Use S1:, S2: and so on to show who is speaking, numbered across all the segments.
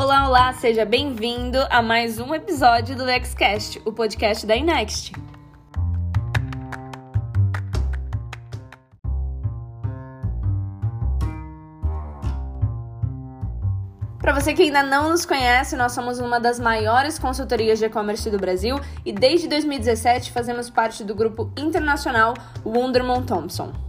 S1: Olá, olá, seja bem-vindo a mais um episódio do Lexcast, o podcast da Inext. Para você que ainda não nos conhece, nós somos uma das maiores consultorias de e-commerce do Brasil e desde 2017 fazemos parte do grupo internacional Wunderman Thompson.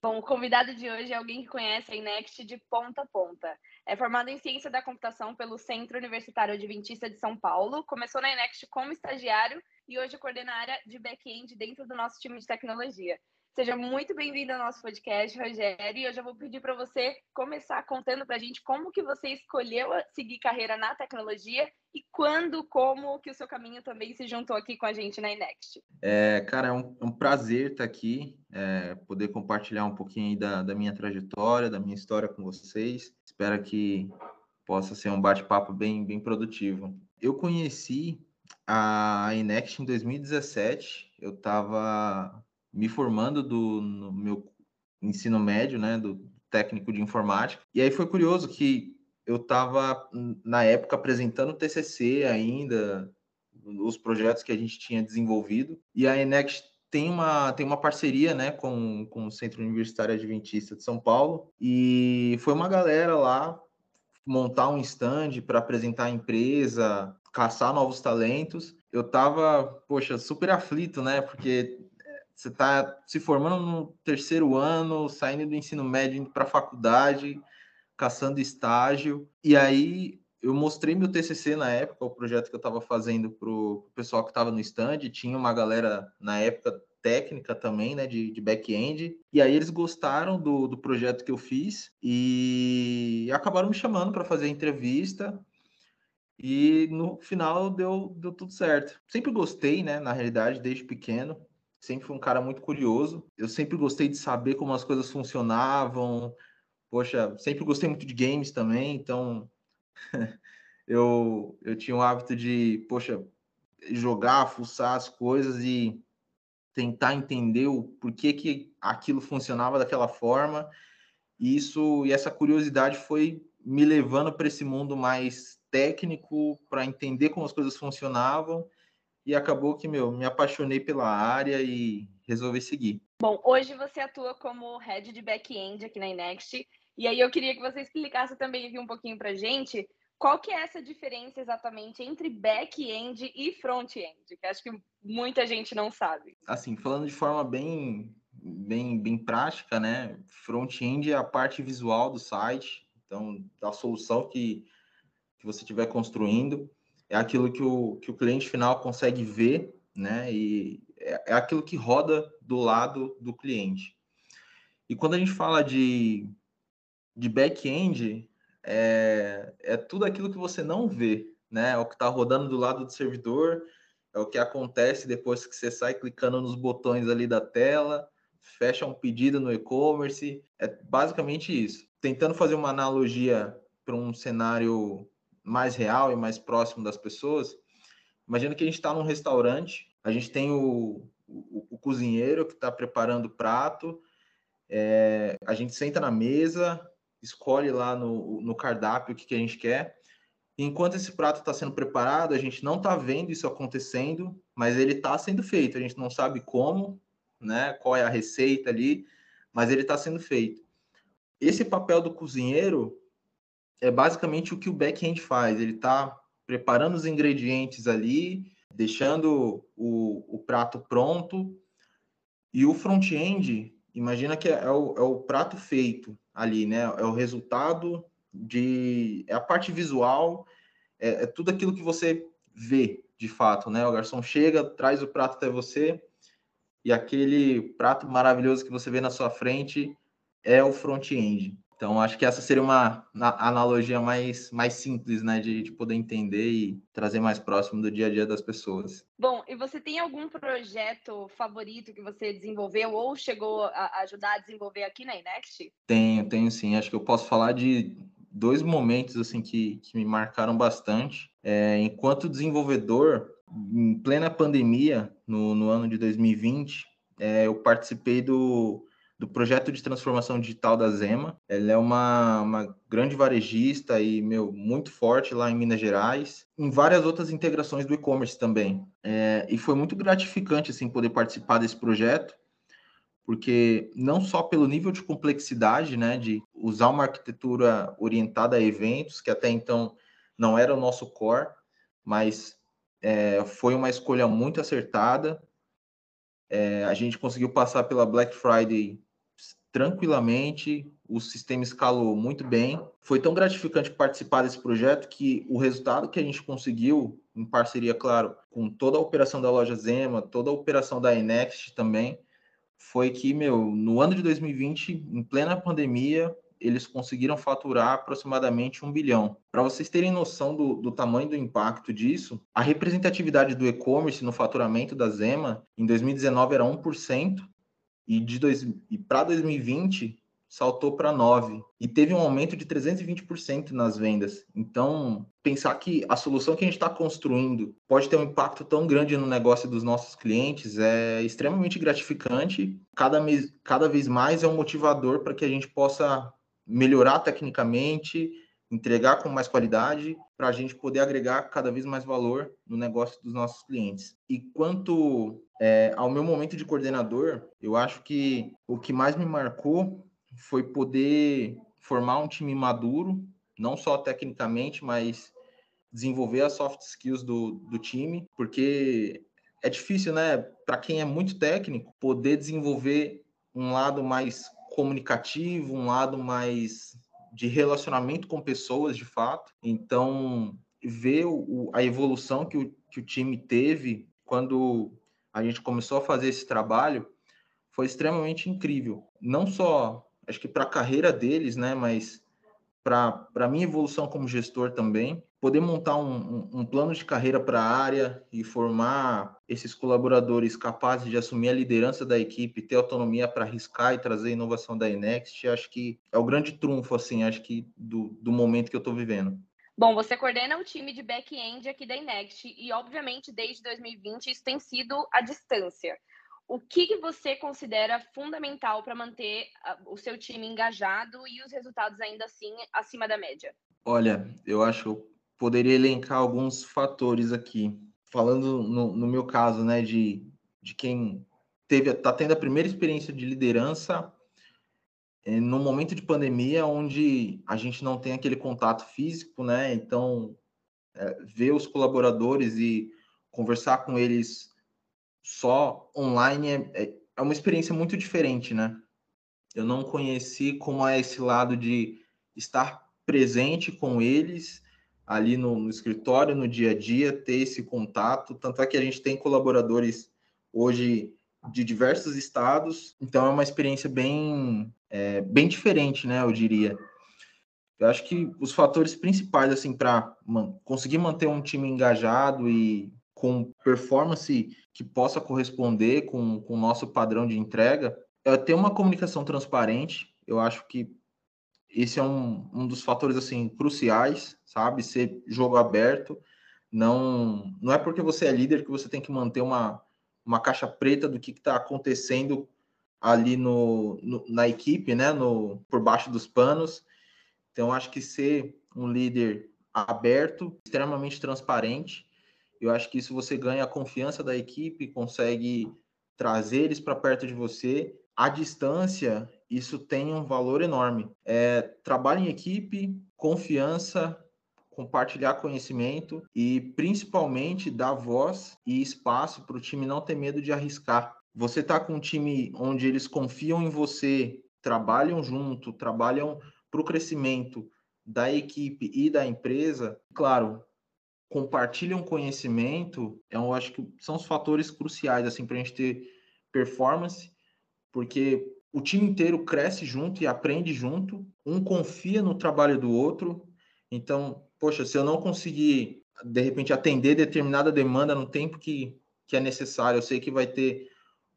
S1: Bom, o convidado de hoje é alguém que conhece a Inext de ponta a ponta. É formado em Ciência da Computação pelo Centro Universitário Adventista de São Paulo, começou na Inext como estagiário e hoje coordena a área de back-end dentro do nosso time de tecnologia. Seja muito bem-vindo ao nosso podcast, Rogério. E eu já vou pedir para você começar contando para a gente como que você escolheu seguir carreira na tecnologia e quando, como que o seu caminho também se juntou aqui com a gente na Inext.
S2: É, cara, é um, é um prazer estar aqui, é, poder compartilhar um pouquinho da, da minha trajetória, da minha história com vocês. Espero que possa ser um bate-papo bem, bem produtivo. Eu conheci a Inext em 2017. Eu estava me formando do, no meu ensino médio, né, do técnico de informática. E aí foi curioso que eu estava, na época, apresentando o TCC ainda, os projetos que a gente tinha desenvolvido. E a Enex tem uma, tem uma parceria né, com, com o Centro Universitário Adventista de São Paulo. E foi uma galera lá montar um stand para apresentar a empresa, caçar novos talentos. Eu estava, poxa, super aflito, né? Porque você está se formando no terceiro ano, saindo do ensino médio, indo para a faculdade, caçando estágio. E aí eu mostrei meu TCC na época, o projeto que eu estava fazendo para o pessoal que estava no stand. Tinha uma galera na época técnica também, né, de, de back-end. E aí eles gostaram do, do projeto que eu fiz e acabaram me chamando para fazer entrevista. E no final deu, deu tudo certo. Sempre gostei, né, na realidade, desde pequeno sempre fui um cara muito curioso. Eu sempre gostei de saber como as coisas funcionavam. Poxa, sempre gostei muito de games também, então eu, eu tinha o hábito de, poxa, jogar, fuçar as coisas e tentar entender o porquê que aquilo funcionava daquela forma. E isso e essa curiosidade foi me levando para esse mundo mais técnico, para entender como as coisas funcionavam e acabou que, meu, me apaixonei pela área e resolvi seguir.
S1: Bom, hoje você atua como head de back-end aqui na Inext, e aí eu queria que você explicasse também aqui um pouquinho pra gente qual que é essa diferença exatamente entre back-end e front-end, que acho que muita gente não sabe.
S2: Assim, falando de forma bem bem bem prática, né? Front-end é a parte visual do site, então da solução que que você estiver construindo é aquilo que o, que o cliente final consegue ver, né? E é, é aquilo que roda do lado do cliente. E quando a gente fala de, de back-end, é, é tudo aquilo que você não vê, né? É o que está rodando do lado do servidor, é o que acontece depois que você sai clicando nos botões ali da tela, fecha um pedido no e-commerce, é basicamente isso. Tentando fazer uma analogia para um cenário mais real e mais próximo das pessoas. Imagina que a gente está num restaurante, a gente tem o, o, o cozinheiro que está preparando o prato, é, a gente senta na mesa, escolhe lá no, no cardápio o que, que a gente quer. enquanto esse prato está sendo preparado, a gente não está vendo isso acontecendo, mas ele está sendo feito. A gente não sabe como, né? Qual é a receita ali, mas ele está sendo feito. Esse papel do cozinheiro é basicamente o que o back-end faz. Ele está preparando os ingredientes ali, deixando o, o prato pronto. E o front-end, imagina que é o, é o prato feito ali, né? É o resultado de. É a parte visual, é, é tudo aquilo que você vê de fato, né? O garçom chega, traz o prato até você e aquele prato maravilhoso que você vê na sua frente é o front-end. Então, acho que essa seria uma analogia mais, mais simples, né, de, de, poder entender e trazer mais próximo do dia a dia das pessoas.
S1: Bom, e você tem algum projeto favorito que você desenvolveu ou chegou a ajudar a desenvolver aqui na Inext?
S2: Tenho, tenho sim. Acho que eu posso falar de dois momentos assim que, que me marcaram bastante. É, enquanto desenvolvedor, em plena pandemia, no, no ano de 2020, é, eu participei do do projeto de transformação digital da Zema. Ela é uma, uma grande varejista e, meu, muito forte lá em Minas Gerais, em várias outras integrações do e-commerce também. É, e foi muito gratificante, assim, poder participar desse projeto, porque não só pelo nível de complexidade, né, de usar uma arquitetura orientada a eventos, que até então não era o nosso core, mas é, foi uma escolha muito acertada. É, a gente conseguiu passar pela Black Friday tranquilamente, o sistema escalou muito bem. Foi tão gratificante participar desse projeto que o resultado que a gente conseguiu, em parceria, claro, com toda a operação da loja Zema, toda a operação da Enext também, foi que, meu, no ano de 2020, em plena pandemia, eles conseguiram faturar aproximadamente um bilhão. Para vocês terem noção do, do, tamanho do impacto disso, a representatividade do e-commerce no faturamento da Zema em 2019 era 1%, e, de e para 2020 saltou para 9 e teve um aumento de 320% nas vendas. Então, pensar que a solução que a gente está construindo pode ter um impacto tão grande no negócio dos nossos clientes é extremamente gratificante. Cada, cada vez mais é um motivador para que a gente possa melhorar tecnicamente, entregar com mais qualidade, para a gente poder agregar cada vez mais valor no negócio dos nossos clientes. E quanto é, ao meu momento de coordenador, eu acho que o que mais me marcou foi poder formar um time maduro, não só tecnicamente, mas desenvolver as soft skills do, do time, porque é difícil, né, para quem é muito técnico, poder desenvolver um lado mais comunicativo, um lado mais de relacionamento com pessoas, de fato. Então, ver o, a evolução que o, que o time teve quando a gente começou a fazer esse trabalho foi extremamente incrível. Não só, acho que para a carreira deles, né, mas para a minha evolução como gestor também, poder montar um, um, um plano de carreira para a área e formar esses colaboradores capazes de assumir a liderança da equipe, ter autonomia para arriscar e trazer inovação da Enext, acho que é o grande trunfo, assim, acho que do, do momento que eu estou vivendo.
S1: Bom, você coordena o time de back-end aqui da Inext e, obviamente, desde 2020 isso tem sido à distância. O que, que você considera fundamental para manter ah, o seu time engajado e os resultados ainda assim acima da média?
S2: Olha, eu acho poderia elencar alguns fatores aqui. Falando no, no meu caso, né, de, de quem teve, está tendo a primeira experiência de liderança é, no momento de pandemia, onde a gente não tem aquele contato físico, né? Então, é, ver os colaboradores e conversar com eles só online é, é, é uma experiência muito diferente, né? Eu não conheci como é esse lado de estar presente com eles ali no, no, escritório, no dia a dia, ter esse contato. Tanto é que a gente tem colaboradores hoje de diversos estados, então é uma experiência bem é, bem diferente, né? Eu diria. Eu acho que os fatores principais, assim, para man conseguir manter um time engajado e com performance que possa corresponder com, com o nosso padrão de entrega, é ter uma comunicação transparente. Eu acho que esse é um, um dos fatores, assim, cruciais, sabe? Ser jogo aberto. Não, não é porque você é líder que você tem que manter uma, uma caixa preta do que está acontecendo ali no, no, na equipe, né, no, por baixo dos panos. Então, acho que ser um líder aberto, extremamente transparente, eu acho que isso você ganha a confiança da equipe, consegue trazer eles para perto de você. À distância, isso tem um valor enorme. É, trabalho em equipe, confiança, compartilhar conhecimento e principalmente dar voz e espaço para o time não ter medo de arriscar você tá com um time onde eles confiam em você, trabalham junto, trabalham para o crescimento da equipe e da empresa, claro, compartilham conhecimento, eu acho que são os fatores cruciais assim para a gente ter performance, porque o time inteiro cresce junto e aprende junto, um confia no trabalho do outro. Então, poxa, se eu não conseguir de repente atender determinada demanda no tempo que, que é necessário, eu sei que vai ter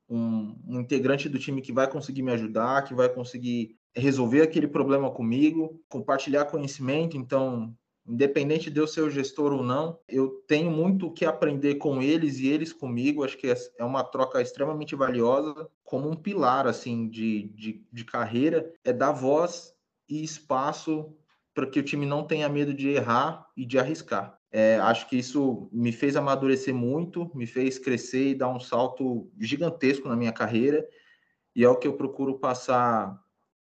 S2: um, um integrante do time que vai conseguir me ajudar, que vai conseguir resolver aquele problema comigo, compartilhar conhecimento. Então, independente de eu ser o gestor ou não, eu tenho muito o que aprender com eles e eles comigo. Acho que é, é uma troca extremamente valiosa, como um pilar assim de, de, de carreira, é dar voz e espaço para que o time não tenha medo de errar e de arriscar. É, acho que isso me fez amadurecer muito, me fez crescer e dar um salto gigantesco na minha carreira, e é o que eu procuro passar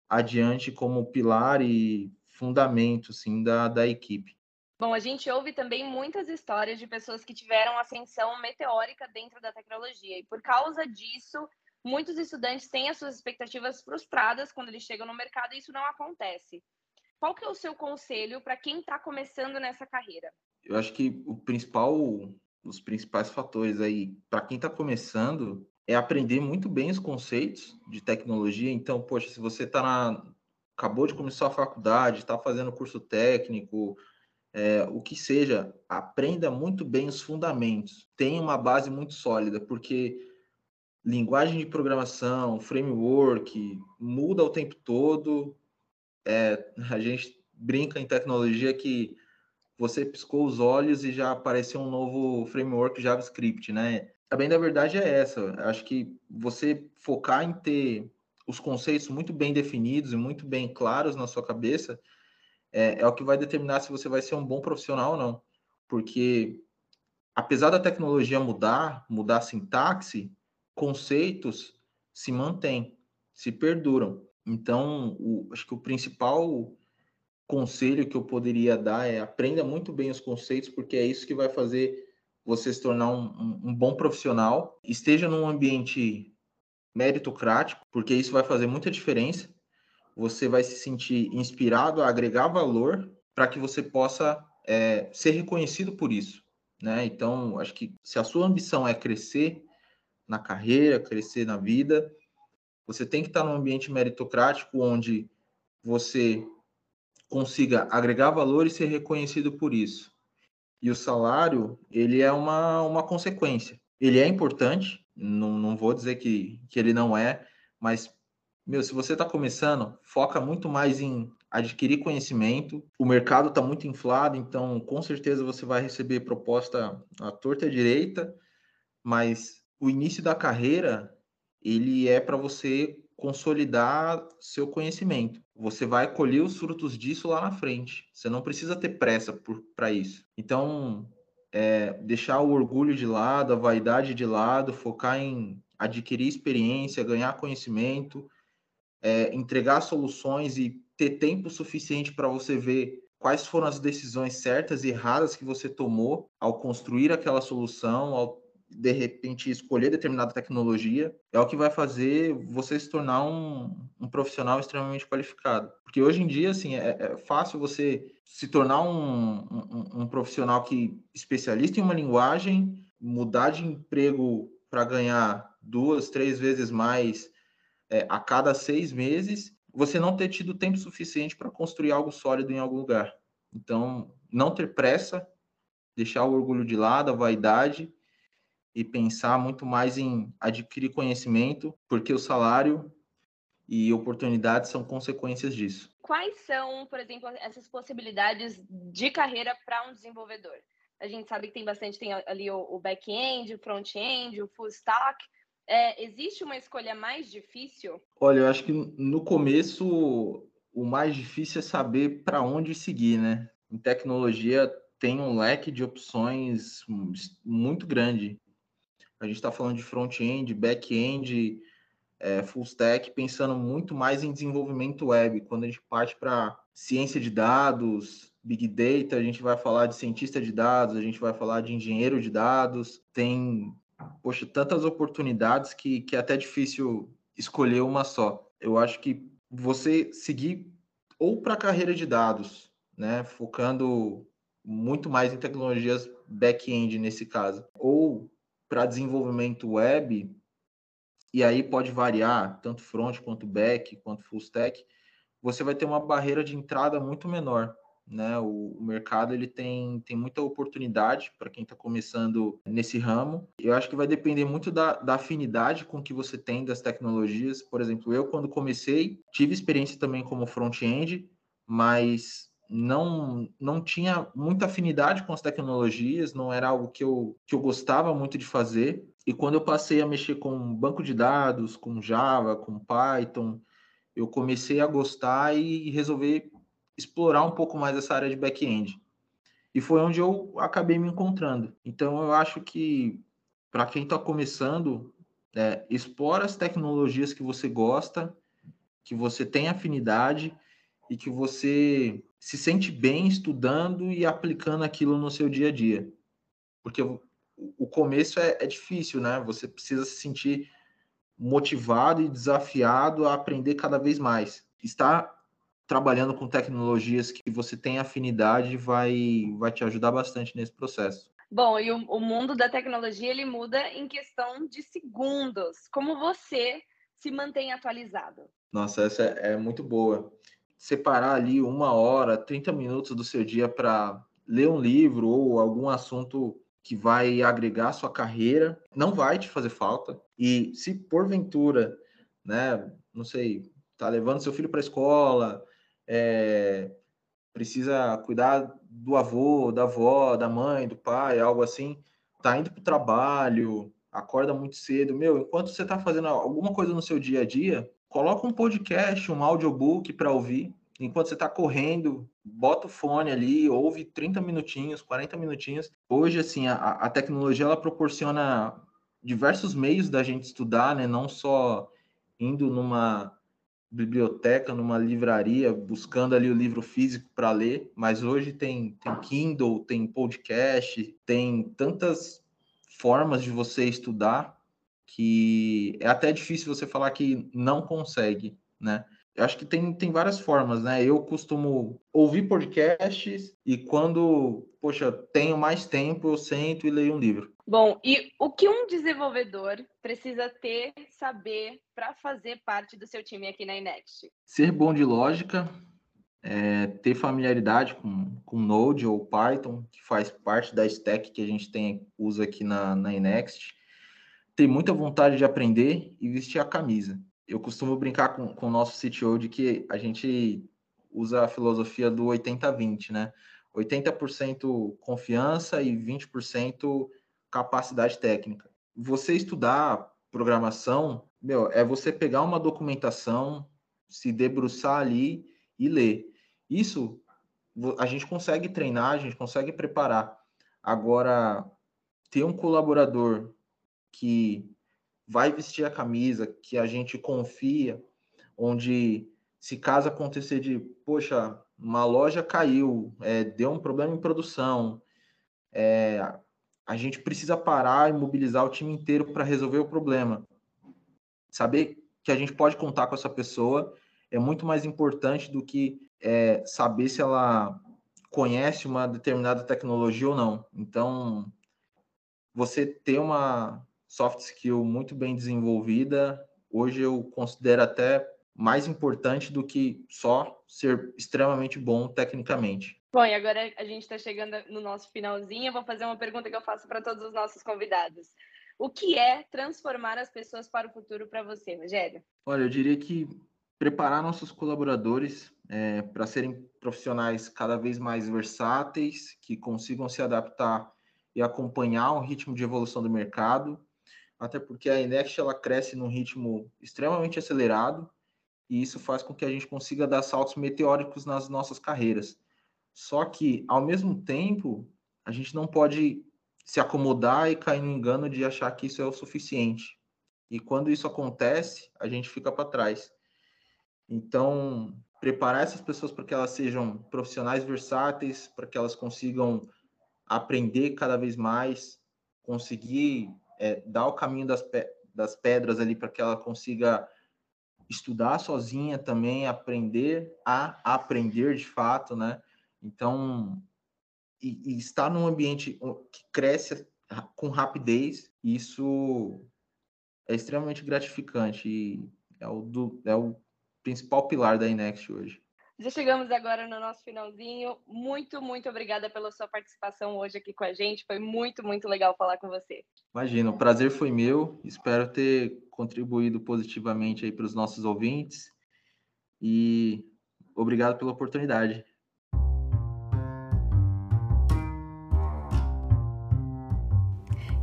S2: adiante como pilar e fundamento assim, da, da equipe.
S1: Bom, a gente ouve também muitas histórias de pessoas que tiveram ascensão meteórica dentro da tecnologia, e por causa disso, muitos estudantes têm as suas expectativas frustradas quando eles chegam no mercado e isso não acontece. Qual que é o seu conselho para quem está começando nessa carreira?
S2: Eu acho que o principal, os principais fatores aí para quem está começando é aprender muito bem os conceitos de tecnologia. Então, poxa, se você está na acabou de começar a faculdade, está fazendo curso técnico, é, o que seja, aprenda muito bem os fundamentos. Tenha uma base muito sólida, porque linguagem de programação, framework, muda o tempo todo. É, a gente brinca em tecnologia que você piscou os olhos e já apareceu um novo framework JavaScript, né? A bem da verdade é essa. Acho que você focar em ter os conceitos muito bem definidos e muito bem claros na sua cabeça é, é o que vai determinar se você vai ser um bom profissional ou não. Porque apesar da tecnologia mudar, mudar sintaxe, conceitos se mantêm, se perduram. Então, o, acho que o principal conselho que eu poderia dar é aprenda muito bem os conceitos, porque é isso que vai fazer você se tornar um, um, um bom profissional. Esteja num ambiente meritocrático, porque isso vai fazer muita diferença. Você vai se sentir inspirado a agregar valor para que você possa é, ser reconhecido por isso. Né? Então, acho que se a sua ambição é crescer na carreira, crescer na vida, você tem que estar num ambiente meritocrático onde você consiga agregar valor e ser reconhecido por isso. E o salário, ele é uma, uma consequência. Ele é importante, não, não vou dizer que, que ele não é, mas, meu, se você está começando, foca muito mais em adquirir conhecimento. O mercado está muito inflado, então com certeza você vai receber proposta à torta e à direita, mas o início da carreira ele é para você consolidar seu conhecimento. Você vai colher os frutos disso lá na frente. Você não precisa ter pressa para isso. Então, é, deixar o orgulho de lado, a vaidade de lado, focar em adquirir experiência, ganhar conhecimento, é, entregar soluções e ter tempo suficiente para você ver quais foram as decisões certas e erradas que você tomou ao construir aquela solução, ao de repente escolher determinada tecnologia é o que vai fazer você se tornar um, um profissional extremamente qualificado. Porque hoje em dia, assim, é, é fácil você se tornar um, um, um, profissional que especialista em uma linguagem, mudar de emprego para ganhar duas, três vezes mais é, a cada seis meses, você não ter tido tempo suficiente para construir algo sólido em algum lugar. Então, não ter pressa, deixar o orgulho de lado, a vaidade e pensar muito mais em adquirir conhecimento, porque o salário e oportunidades são consequências disso.
S1: Quais são, por exemplo, essas possibilidades de carreira para um desenvolvedor? A gente sabe que tem bastante, tem ali o, back-end, o front-end, o full stack. É, existe uma escolha mais difícil?
S2: Olha, eu acho que no começo o mais difícil é saber para onde seguir, né? Em tecnologia tem um leque de opções muito grande. A gente está falando de front-end, back-end, é, full stack, pensando muito mais em desenvolvimento web. Quando a gente parte para ciência de dados, big data, a gente vai falar de cientista de dados, a gente vai falar de engenheiro de dados. Tem, poxa, tantas oportunidades que, que é até difícil escolher uma só. Eu acho que você seguir ou para a carreira de dados, né, focando muito mais em tecnologias back-end nesse caso, ou para desenvolvimento web, e aí pode variar, tanto front quanto back, quanto full stack, você vai ter uma barreira de entrada muito menor. Né? O, o mercado ele tem, tem muita oportunidade para quem está começando nesse ramo. Eu acho que vai depender muito da, da afinidade com que você tem das tecnologias. Por exemplo, eu, quando comecei, tive experiência também como front-end, mas não não tinha muita afinidade com as tecnologias, não era algo que eu, que eu gostava muito de fazer. E quando eu passei a mexer com banco de dados, com Java, com Python, eu comecei a gostar e resolver explorar um pouco mais essa área de back-end. E foi onde eu acabei me encontrando. Então, eu acho que para quem está começando, é, explora as tecnologias que você gosta, que você tem afinidade e que você se sente bem estudando e aplicando aquilo no seu dia a dia. Porque o começo é, é difícil, né? Você precisa se sentir motivado e desafiado a aprender cada vez mais. Estar trabalhando com tecnologias que você tem afinidade vai, vai te ajudar bastante nesse processo.
S1: Bom, e o, o, mundo da tecnologia ele muda em questão de segundos. Como você se mantém atualizado?
S2: Nossa, essa é, é muito boa. Separar ali uma hora, 30 minutos do seu dia para ler um livro ou algum assunto que vai agregar à sua carreira, não vai te fazer falta. E se porventura, né, não sei, tá levando seu filho para a escola, é, precisa cuidar do avô, da avó, da mãe, do pai, algo assim, tá indo para o trabalho, acorda muito cedo, meu, enquanto você está fazendo alguma coisa no seu dia a dia, coloca um podcast, um audiobook para ouvir, enquanto você está correndo, bota o fone ali, ouve 30 minutinhos, 40 minutinhos. Hoje, assim, a, a tecnologia, ela proporciona diversos meios da gente estudar, né? Não só indo numa biblioteca, numa livraria, buscando ali o livro físico para ler, mas hoje tem, tem Kindle, tem podcast, tem tantas formas de você estudar que é até difícil você falar que não consegue, né? Eu acho que tem, tem várias formas, né? Eu costumo ouvir podcasts e quando, poxa, tenho mais tempo, eu sento e leio um livro.
S1: Bom, e o que um desenvolvedor precisa ter, saber para fazer parte do seu time aqui na Inext?
S2: Ser bom de lógica, é, ter familiaridade com, com Node ou Python, que faz parte da stack que a gente tem usa aqui na, na Inext, ter muita vontade de aprender e vestir a camisa eu costumo brincar com, com o nosso CTO de que a gente usa a filosofia do 80-20, né? 80% confiança e 20% capacidade técnica. Você estudar programação, meu, é você pegar uma documentação, se debruçar ali e ler. Isso a gente consegue treinar, a gente consegue preparar. Agora, ter um colaborador que vai vestir a camisa, que a gente confia, onde se caso acontecer de, poxa, uma loja caiu, é, deu um problema em produção, é, a gente precisa parar e mobilizar o time inteiro para resolver o problema. Saber que a gente pode contar com essa pessoa é muito mais importante do que é, saber se ela conhece uma determinada tecnologia ou não. Então, você ter uma, soft skill muito bem desenvolvida, hoje eu considero até mais importante do que só ser extremamente bom tecnicamente.
S1: Bom, e agora a gente está chegando no nosso finalzinho. Eu vou fazer uma pergunta que eu faço para todos os nossos convidados. O que é transformar as pessoas para o futuro para você, Rogério?
S2: Olha, eu diria que preparar nossos colaboradores é, para serem profissionais cada vez mais versáteis, que consigam se adaptar e acompanhar o ritmo de evolução do mercado até porque a Inext ela cresce num ritmo extremamente acelerado e isso faz com que a gente consiga dar saltos meteóricos nas nossas carreiras. Só que, ao mesmo tempo, a gente não pode se acomodar e cair no engano de achar que isso é o suficiente. E quando isso acontece, a gente fica para trás. Então, preparar essas pessoas para que elas sejam profissionais versáteis, para que elas consigam aprender cada vez mais, conseguir é, dar o caminho das, pe das pedras ali para que ela consiga estudar sozinha também, aprender a aprender de fato, né? Então, e, e estar num ambiente que cresce com rapidez, isso é extremamente gratificante e é o, do, é o principal pilar da Inext hoje.
S1: Já chegamos agora no nosso finalzinho. Muito, muito obrigada pela sua participação hoje aqui com a gente. Foi muito, muito legal falar com você.
S2: Imagina, o prazer foi meu. Espero ter contribuído positivamente aí para os nossos ouvintes. E obrigado pela oportunidade.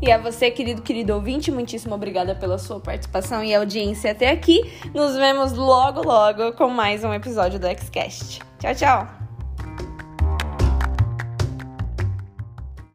S1: E a você, querido, querido ouvinte, muitíssimo obrigada pela sua participação e audiência até aqui. Nos vemos logo, logo com mais um episódio do Xcast. Tchau, tchau!